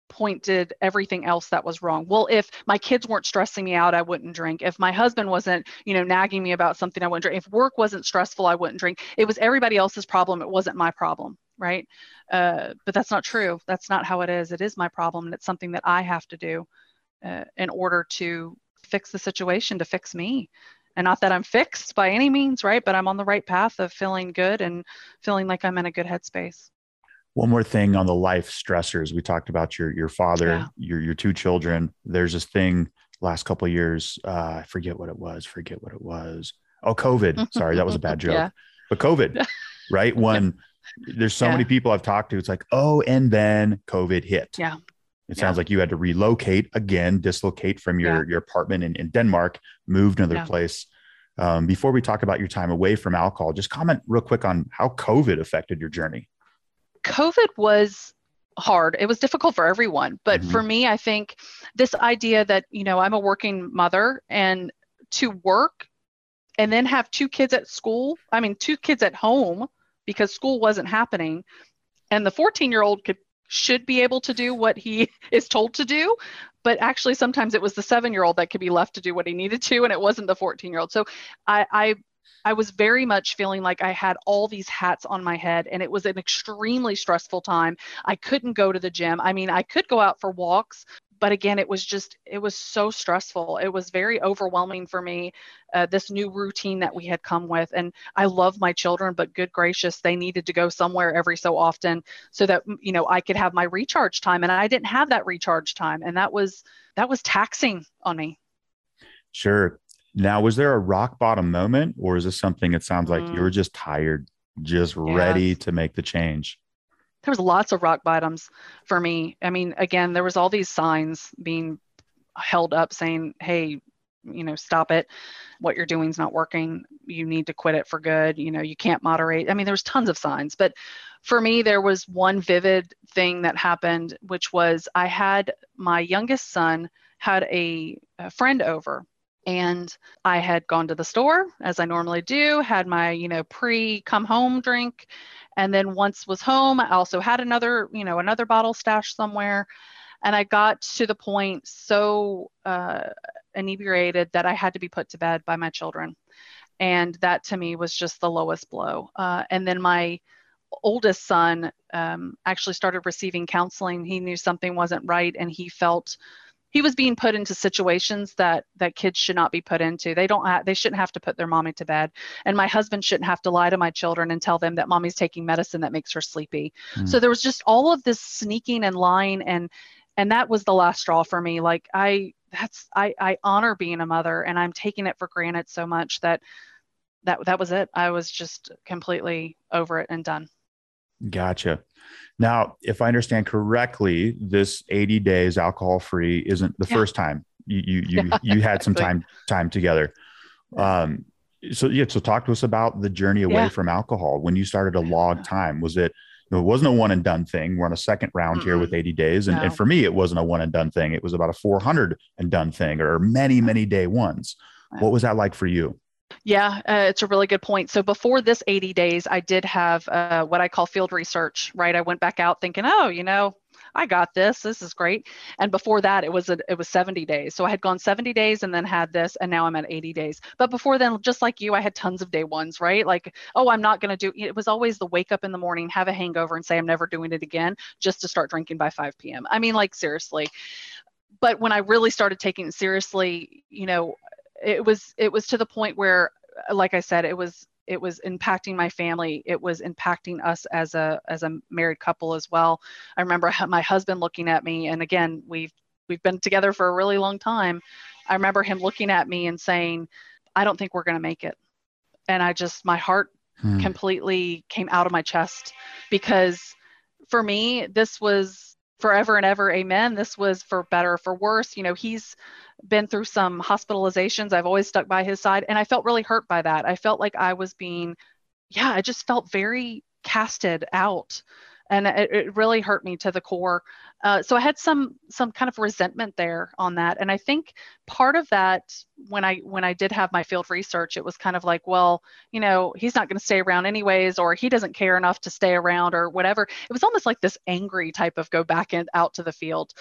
pointed everything else that was wrong. Well, if my kids weren't stressing me out, I wouldn't drink. If my husband wasn't, you know, nagging me about something, I wouldn't drink. If work wasn't stressful, I wouldn't drink. It was everybody else's problem. It wasn't my problem, right? Uh, but that's not true. That's not how it is. It is my problem, and it's something that I have to do uh, in order to fix the situation, to fix me. And not that I'm fixed by any means, right? But I'm on the right path of feeling good and feeling like I'm in a good headspace one more thing on the life stressors. We talked about your your father yeah. your your two children. There's this thing last couple of years uh, i forget what it was forget what it was. Oh covid. Sorry that was a bad joke. Yeah. but covid right? When there's so yeah. many people i've talked to it's like oh and then covid hit. Yeah. It sounds like you had to relocate again dislocate from your your apartment in, in denmark move to another place. Um, before we talk about your time away from alcohol just comment real quick on how covid affected your journey COVID was hard. It was difficult for everyone. But mm-hmm. for me, I think this idea that, you know, I'm a working mother and to work and then have two kids at school, I mean, two kids at home because school wasn't happening. And the 14 year old could should be able to do what he is told to do but actually sometimes it was the seven year old that could be left to do what he needed to and it wasn't the 14 year old so I, I I was very much feeling like I had all these hats on my head and it was an extremely stressful time. I couldn't go to the gym. I mean, I could go out for walks, but again, it was just, it was so stressful. It was very overwhelming for me, uh, this new routine that we had come with. And I love my children, but good gracious, they needed to go somewhere every so often so that, you know, I could have my recharge time. And I didn't have that recharge time. And that was, that was taxing on me. Sure. Now, was there a rock bottom moment, or is this something it sounds like mm. you were just tired, just yeah. ready to make the change? There was lots of rock bottoms for me. I mean, again, there was all these signs being held up saying, "Hey, you know, stop it. What you're doing is not working. You need to quit it for good. You know, you can't moderate." I mean, there was tons of signs, but for me, there was one vivid thing that happened, which was I had my youngest son had a, a friend over and I had gone to the store as I normally do, had my, you know, pre come home drink. And then once was home, I also had another, you know, another bottle stashed somewhere. And I got to the point so uh, inebriated that I had to be put to bed by my children. And that to me was just the lowest blow. Uh, and then my oldest son um, actually started receiving counseling. He knew something wasn't right and he felt he was being put into situations that that kids should not be put into. They don't have they shouldn't have to put their mommy to bed. And my husband shouldn't have to lie to my children and tell them that mommy's taking medicine that makes her sleepy. Mm. so there was just all of this sneaking and lying and and that was the last straw for me. Like i that's i i honor being a mother and i'm taking it for granted so much that that that was it. I was just completely over it and done gotcha now, if I understand correctly, this 80 days alcohol free isn't the yeah. first time you you you, yeah, you had some time time together. Um, so yeah, so talk to us about the journey away yeah. from alcohol. When you started a log time, was it? You know, it wasn't a one and done thing. We're on a second round mm-hmm. here with 80 days, and, no. and for me, it wasn't a one and done thing. It was about a 400 and done thing, or many many day ones. What was that like for you? Yeah, uh, it's a really good point. So before this 80 days, I did have uh, what I call field research, right? I went back out thinking, oh, you know, I got this. This is great. And before that, it was a, it was 70 days. So I had gone 70 days and then had this, and now I'm at 80 days. But before then, just like you, I had tons of day ones, right? Like, oh, I'm not going to do. It was always the wake up in the morning, have a hangover, and say I'm never doing it again, just to start drinking by 5 p.m. I mean, like seriously. But when I really started taking it seriously, you know, it was it was to the point where like i said it was it was impacting my family. It was impacting us as a as a married couple as well. I remember my husband looking at me and again we've we've been together for a really long time. I remember him looking at me and saying i don't think we're going to make it. And i just my heart hmm. completely came out of my chest because for me this was forever and ever amen. This was for better for worse. You know he's been through some hospitalizations. I've always stuck by his side and i felt really hurt by that. I felt like i was being yeah i just felt very casted out and it, it really hurt me to the core. Uh, so i had some some kind of resentment there on that. And i think part of that when i when i did have my field research it was kind of like well you know he's not going to stay around anyways or he doesn't care enough to stay around or whatever. It was almost like this angry type of go back and out to the field.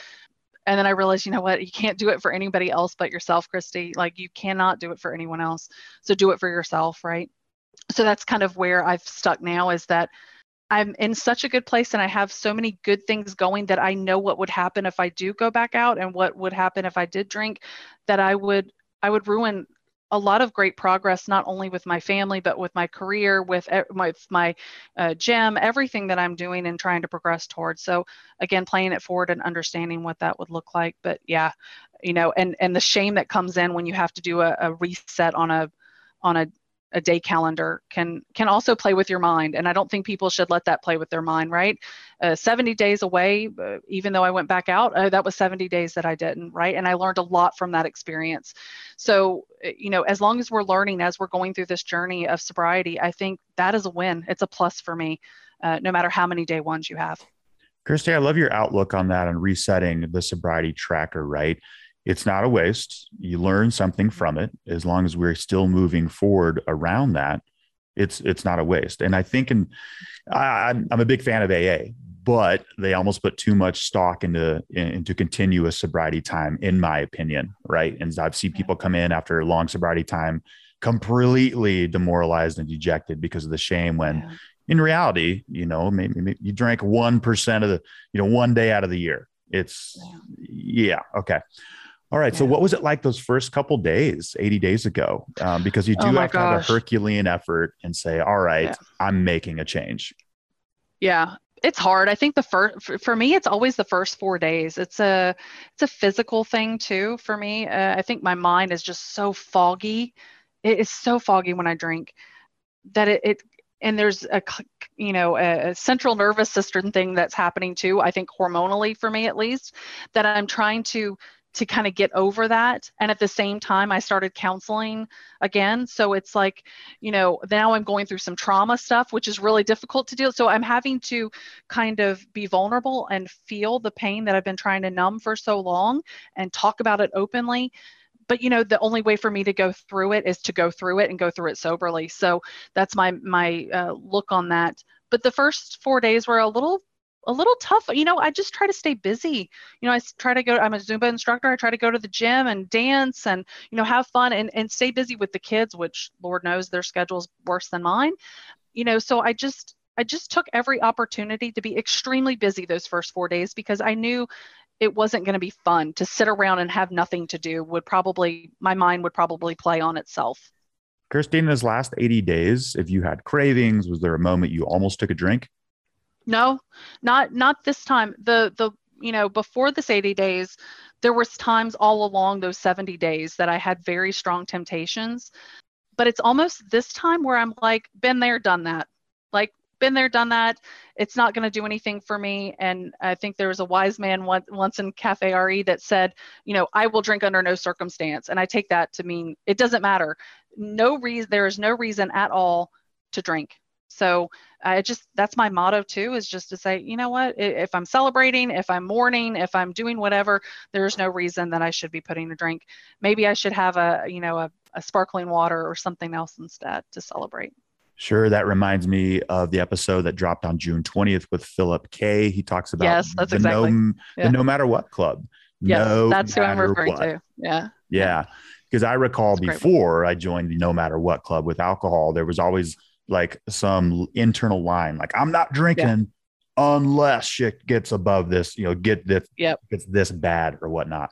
And then i realized you know what you can't do it for anybody else but yourself christy. Like you cannot do it for anyone else. So do it for yourself right? So that's kind of where i've stuck now is that I'm in such a good place and I have so many good things going that I know what would happen if I do go back out and what would happen if I did drink that I would I would ruin a lot of great progress not only with my family but with my career with my, my uh, gym everything that i'm doing and trying to progress towards. So again playing it forward and understanding what that would look like. But yeah you know and and the shame that comes in when you have to do a, a reset on a on a a day calendar can can also play with your mind. And i don't think people should let that play with their mind right? Uh, 70 days away uh, even though i went back out uh, that was 70 days that i didn't right? And i learned a lot from that experience. So uh, you know as long as we're learning as we're going through this journey of sobriety i think that is a win. It's a plus for me uh, no matter how many day ones you have. Christy, I love your outlook on that and resetting the sobriety tracker, right? It's not a waste. You learn something from it as long as we're still moving forward around that. It's it's not a waste. And I think, and I'm I'm a big fan of AA, but they almost put too much stock into into continuous sobriety time, in my opinion. Right, and I've seen people come in after a long sobriety time completely demoralized and dejected because of the shame when yeah. in reality you know maybe, maybe you drank 1% of the you know one day out of the year it's yeah, yeah okay all right. Yeah. So, what was it like those first couple days, 80 days ago? Um, because you do oh have to have a Herculean effort and say, all right, yeah. I'm making a change. Yeah. It's hard. I think the first for, for, me, it's always the first four days. It's a it's a physical thing too for me. Uh, I think my mind is just so foggy. It is so foggy when I drink that it, it and there's a you know a, central nervous system thing that's happening too i think hormonally for me at least that i'm trying to to kind of get over that. And at the same time, I started counseling again. So it's like, you know, now I'm going through some trauma stuff, which is really difficult to deal. So I'm having to kind of be vulnerable and feel the pain that I've been trying to numb for so long and talk about it openly but you know the only way for me to go through it is to go through it and go through it soberly so that's my my uh, look on that but the first four days were a little a little tough. You know, I just try to stay busy. You know, I try to go, I'm a Zumba instructor. I try to go to the gym and dance and, you know, have fun and, and stay busy with the kids, which Lord knows their schedule's worse than mine. You know, so I just, I just took every opportunity to be extremely busy those first four days because I knew it wasn't going to be fun to sit around and have nothing to do would probably my mind would probably play on itself Christina's last 80 days, if you had cravings, was there a moment you almost took a drink? No, not not this time. The the you know, before this 80 days, there was times all along those 70 days that I had very strong temptations. But it's almost this time where I'm like, been there, done that. Like been there, done that. It's not going to do anything for me. And I think there was a wise man once in Cafe RE that said, you know, I will drink under no circumstance. And I take that to mean it doesn't matter. No reason, there is no reason at all to drink. So I just, that's my motto too, is just to say, you know what, if I'm celebrating, if I'm mourning, if I'm doing whatever, there's no reason that I should be putting a drink. Maybe I should have a, you know, a, a sparkling water or something else instead to celebrate. Sure. That reminds me of the episode that dropped on June 20th with Philip K. He talks about yes, that's the, exactly. no, yeah. the no matter what club. Yes, no that's who I'm referring what. to. Yeah. Yeah. Because I recall That's before I joined the no matter what club with alcohol, there was always like some internal line, like, I'm not drinking unless shit gets above this, you know, get this, Yep. gets this bad or whatnot.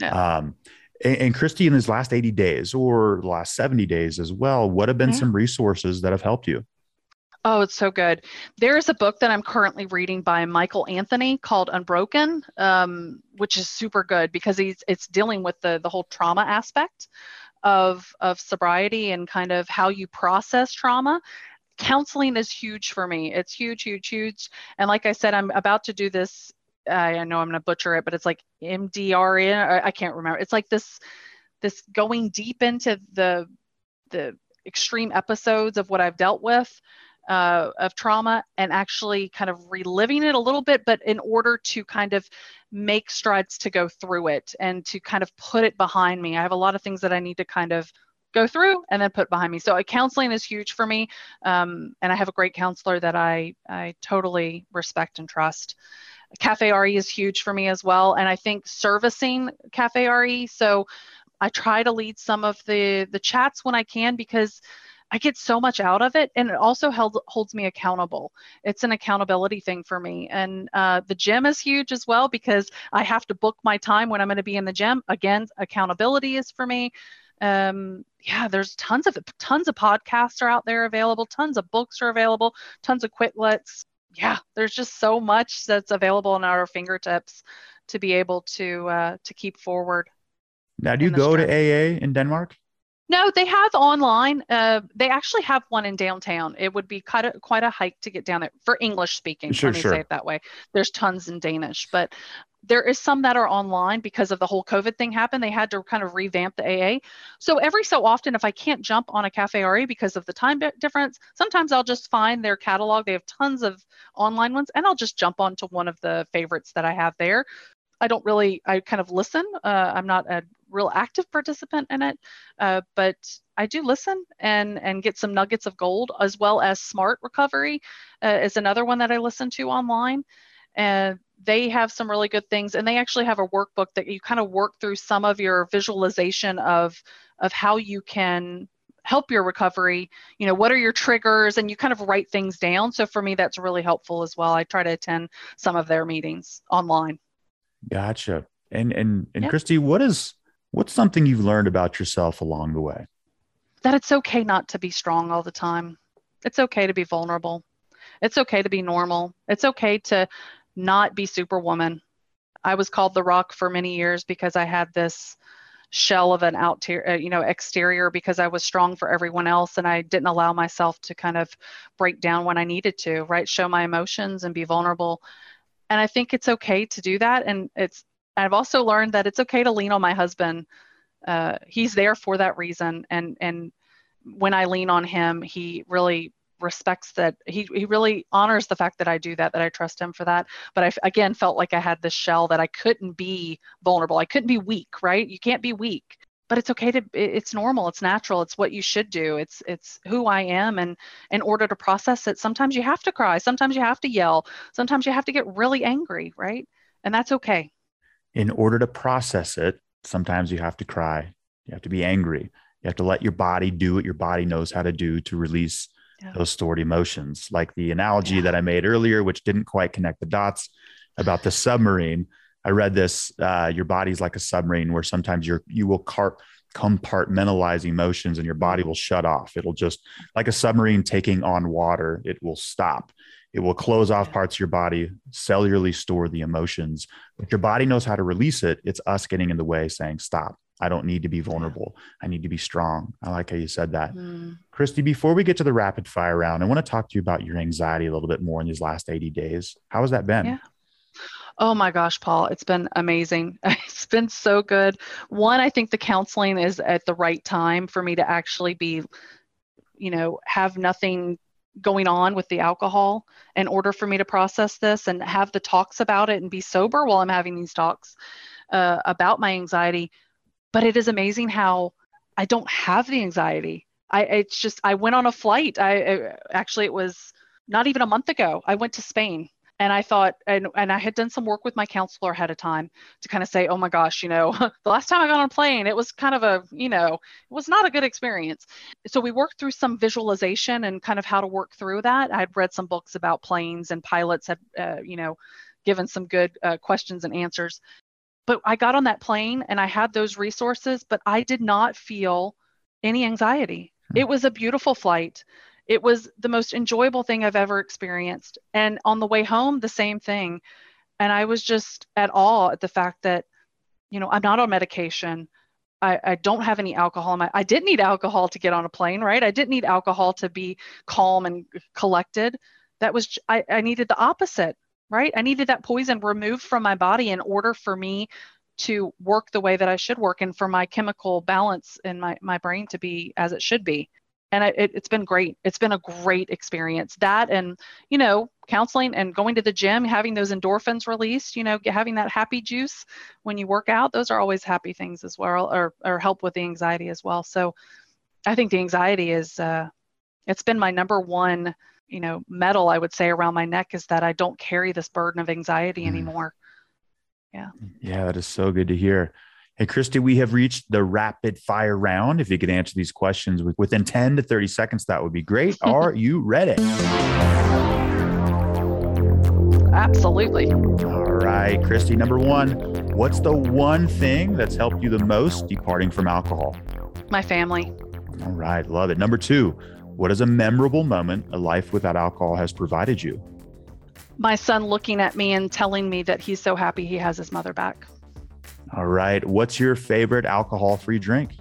Yeah. Um, and, and Christy, in his last 80 days or the last 70 days as well, what have been Yeah. some resources that have helped you? Oh, it's so good. There is a book that I'm currently reading by Michael Anthony called Unbroken, um, which is super good because he's it's dealing with the the whole trauma aspect of of sobriety and kind of how you process trauma. Counseling is huge for me. It's huge, huge, huge. And like I said, I'm about to do this. I know I'm going to butcher it, but it's like mdr I can't remember. It's like this this going deep into the the extreme episodes of what I've dealt with uh, of trauma and actually kind of reliving it a little bit, but in order to kind of make strides to go through it and to kind of put it behind me. I have a lot of things that I need to kind of go through and then put behind me. So uh, counseling is huge for me, um, and I have a great counselor that I I totally respect and trust. Cafe RE is huge for me as well, and I think servicing Cafe RE. So I try to lead some of the the chats when I can because I get so much out of it, and it also held, holds me accountable. It's an accountability thing for me, and uh, the gym is huge as well because I have to book my time when I'm going to be in the gym. Again, accountability is for me. Um, yeah, there's tons of tons of podcasts are out there available, tons of books are available, tons of Quicklets. Yeah, there's just so much that's available in our fingertips to be able to uh, to keep forward. Now, do you go to. AA in Denmark? No, they have online. Uh, they actually have one in downtown. It would be quite a, quite a hike to get down there for English speaking. Sure, let me sure. say it that way. There's tons in Danish, but there is some that are online because of the whole COVID thing happened. They had to kind of revamp the AA. So every so often, if I can't jump on a Cafe RE because of the time di- difference, sometimes I'll just find their catalog. They have tons of online ones, and I'll just jump onto one of the favorites that I have there. I don't really, I kind of listen. Uh, I'm not a real active participant in it, uh, but I do listen and and get some nuggets of gold, as well as Smart Recovery uh, is another one that I listen to online, and they have some really good things. And they actually have a workbook that you kind of work through some of your visualization of of how you can help your recovery you know what are your triggers and you kind of write things down so for me that's really helpful as well i try to attend some of their meetings online Gotcha. And and and Yeah. Christy, what is what's something you've learned about yourself along the way? that it's okay not to be strong all the time. It's okay to be vulnerable. It's okay to be normal. It's okay to not be superwoman. I was called the rock for many years because I had this shell of an out uh, you know exterior because I was strong for everyone else and I didn't allow myself to kind of break down when I needed to, right? Show my emotions and be vulnerable. And I think it's okay to do that. And it's I've also learned that it's okay to lean on my husband. Uh, he's there for that reason. And and when i lean on him he really respects that. He, he really honors the fact that i do that that i trust him for that. But I again felt like i had this shell that i couldn't be vulnerable. I couldn't be weak right? You can't be weak but it's okay to it's normal it's natural it's what you should do it's it's who i am and in order to process it sometimes you have to cry sometimes you have to yell sometimes you have to get really angry right and that's okay in order to process it sometimes you have to cry you have to be angry you have to let your body do what your body knows how to do to release yeah. those stored emotions like the analogy yeah. that i made earlier which didn't quite connect the dots about the submarine I read this. Uh, your body's like a submarine, where sometimes you're you will compartmentalize emotions, and your body will shut off. It'll just like a submarine taking on water. It will stop. It will close off parts of your body, cellularly store the emotions. But your body knows how to release it. It's us getting in the way, saying, "Stop." I don't need to be vulnerable. I need to be strong. I like how you said that. Mm. Christy, before we get to the rapid fire round, I want to talk to you about your anxiety a little bit more in these last 80 days. How has that been? Yeah. Oh my gosh, Paul, it's been amazing. It's been so good. One, I think the counseling is at the right time for me to actually be, you know, have nothing going on with the alcohol in order for me to process this and have the talks about it and be sober while I'm having these talks uh, about my anxiety. But it is amazing how I don't have the anxiety. I it's just I went on a flight. I, I actually it was not even a month ago. I went to Spain and I thought, and, and I had done some work with my counselor ahead of time to kind of say, oh my gosh, you know, the last time I got on a plane, it was kind of a, you know, it was not a good experience. So we worked through some visualization and kind of how to work through that. I'd read some books about planes and pilots had, uh, you know, given some good uh, questions and answers. But I got on that plane and I had those resources, but I did not feel any anxiety. Hmm. It was a beautiful flight it was the most enjoyable thing I've ever experienced. And on the way home, the same thing. And I was just at awe at the fact that, you know, I'm not on medication. I, I don't have any alcohol. My, I didn't need alcohol to get on a plane, right? I didn't need alcohol to be calm and collected. That was, I, I needed the opposite, right? I needed that poison removed from my body in order for me to work the way that I should work and for my chemical balance in my, my brain to be as it should be and I, it, has been great. It's been a great experience. That and you know counseling and going to the gym, having those endorphins released, you know, having that happy juice when you work out. Those are always happy things as well, or or help with the anxiety as well. So I think the anxiety is uh, it's been my number one you know medal I would say around my neck is that I don't carry this burden of anxiety mm. anymore. Yeah. Yeah, that is so good to hear. Hey, Christy, we have reached the rapid fire round. If you could answer these questions within 10 to 30 seconds, that would be great. Are you ready? Absolutely. All right, Christy, number one, what's the one thing that's helped you the most departing from alcohol? My family. All right, love it. Number two, what is a memorable moment a life without alcohol has provided you? My son looking at me and telling me that he's so happy he has his mother back. All right. What's your favorite alcohol free drink?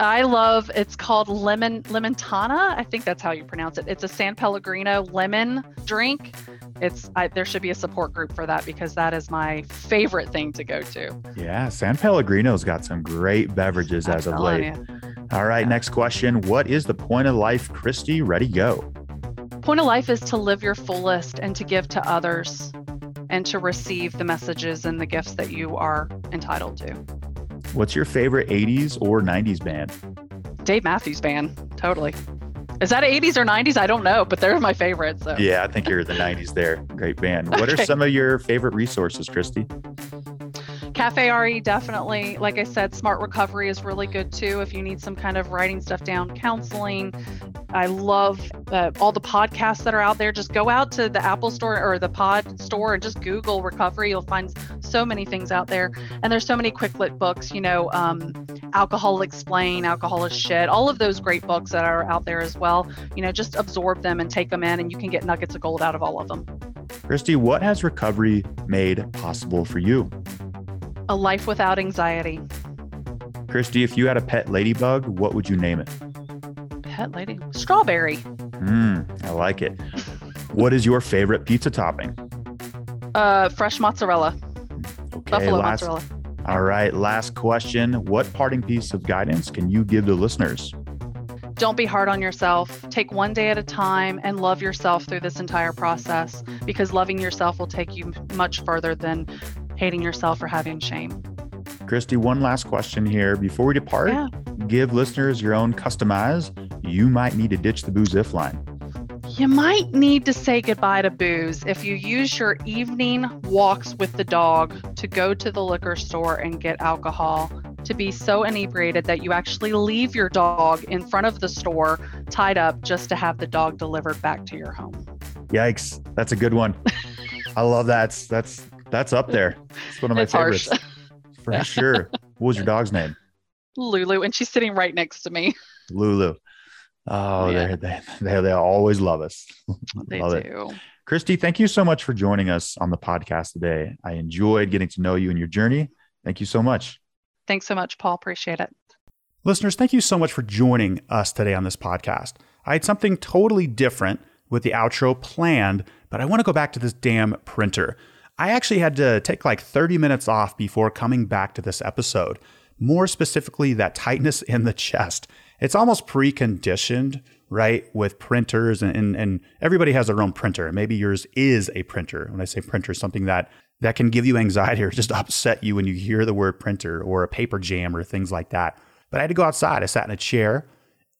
I love it's called lemon limontana. I think that's how you pronounce it. It's a San Pellegrino lemon drink. It's I, there should be a support group for that because that is my favorite thing to go to. Yeah, San Pellegrino's got some great beverages I'm as of late. You. All right, yeah. next question. What is the point of life, Christy? Ready, go. Point of life is to live your fullest and to give to others and to receive the messages and the gifts that you are entitled to. What's your favorite 80s or 90s band? Dave Matthews Band, totally. Is that 80s or 90s? I don't know, but they're my favorites. So. Yeah, I think you're the 90s there. Great band. What okay. are some of your favorite resources, Christy? Cafe RE definitely. Like I said, Smart Recovery is really good too if you need some kind of writing stuff down, counseling. I love uh, all the podcasts that are out there. Just go out to the Apple store or the Pod store and just Google recovery. You'll find so many things out there. And there's so many quit lit books, you know, um, Alcohol Explain, Alcohol is Shit, all of those great books that are out there as well. You know, just absorb them and take them in, and you can get nuggets of gold out of all of them. Christy, what has recovery made possible for you? A life without anxiety. Christy, if you had a pet ladybug, what would you name it? Pet lady? Strawberry. Mmm, I like it. what is your favorite pizza topping? Uh, fresh mozzarella. Okay, Buffalo last, mozzarella. All right, last question. What parting piece of guidance can you give the listeners? Don't be hard on yourself. Take one day at a time and love yourself through this entire process because loving yourself will take you much further than hating yourself or having shame. Christy, one last question here before we depart. Yeah. Give listeners your own customize. You might need to ditch the booze if line. You might need to say goodbye to booze if you use your evening walks with the dog to go to the liquor store and get alcohol to be so inebriated that you actually leave your dog in front of the store tied up just to have the dog delivered back to your home. Yikes. That's a good one. I love that. That's that's that's up there. It's one of my It's harsh. favorites. For sure. What was your dog's name? Lulu, and she's sitting right next to me. Lulu. Oh, Yeah. they're they, they they always love us. They love it. do. Christy, thank you so much for joining us on the podcast today. I enjoyed getting to know you and your journey. Thank you so much. Thanks so much, Paul. Appreciate it. Listeners, thank you so much for joining us today on this podcast. I had something totally different with the outro planned, but I want to go back to this damn printer. I actually had to take like 30 minutes off before coming back to this episode. More specifically, that tightness in the chest. It's almost preconditioned, right, with printers, and, and, and everybody has their own printer. Maybe yours is a printer. When I say printer, something that that can give you anxiety or just upset you when you hear the word printer or a paper jam or things like that. But I had to go outside. I sat in a chair,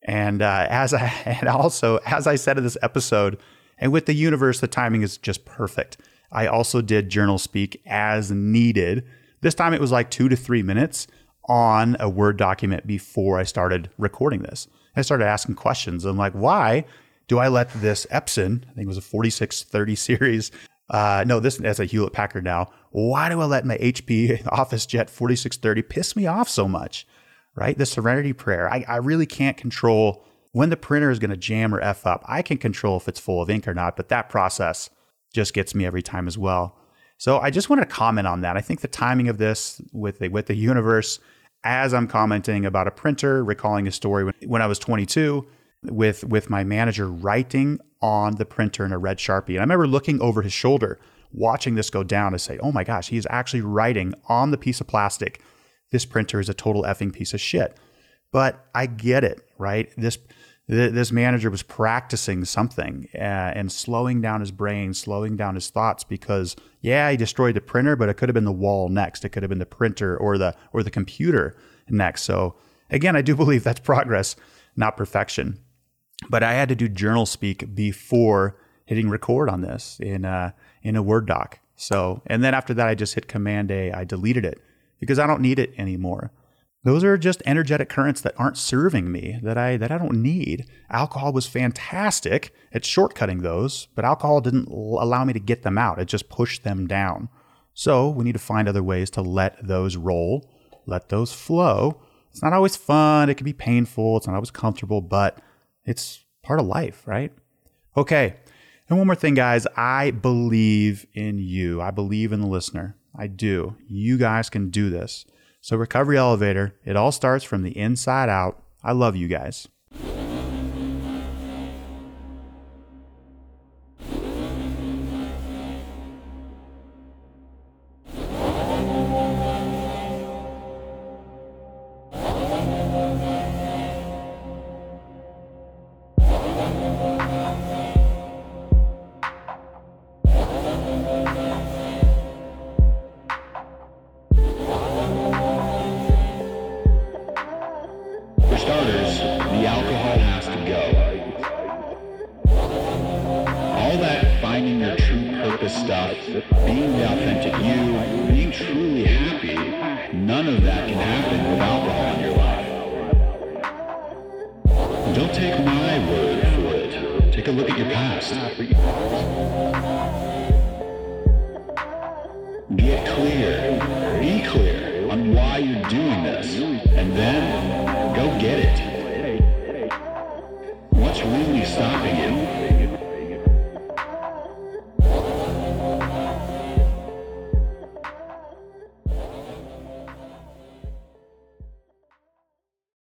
and uh, as I and also as I said in this episode, and with the universe, the timing is just perfect. I also did journal speak as needed. This time it was like two to three minutes on a Word document before I started recording this. I started asking questions. I'm like, why do I let this Epson, I think it was a 4630 series, uh, no, this is a Hewlett Packard now. Why do I let my HP Office Jet 4630 piss me off so much? Right? The Serenity Prayer. I, I really can't control when the printer is going to jam or F up. I can control if it's full of ink or not, but that process just gets me every time as well. So I just wanted to comment on that. I think the timing of this with the with the universe, as I'm commenting about a printer, recalling a story when, when I was 22, with with my manager writing on the printer in a red sharpie, and I remember looking over his shoulder, watching this go down, to say, "Oh my gosh, he's actually writing on the piece of plastic. This printer is a total effing piece of shit." But I get it, right? This th- this manager was practicing something uh, and slowing down his brain, slowing down his thoughts because yeah, he destroyed the printer, but it could have been the wall next. It could have been the printer or the or the computer next. So again, I do believe that's progress, not perfection. But I had to do journal speak before hitting record on this in a, in a Word doc. So, and then after that, I just hit Command A. I deleted it because I don't need it anymore. Those are just energetic currents that aren't serving me that I that I don't need. Alcohol was fantastic at shortcutting those, but alcohol didn't allow me to get them out. It just pushed them down. So we need to find other ways to let those roll, let those flow. It's not always fun. It can be painful. It's not always comfortable, but it's part of life, right? Okay. And one more thing, guys. I believe in you. I believe in the listener. I do. You guys can do this. So, Recovery Elevator, it all starts from the inside out. I love you guys.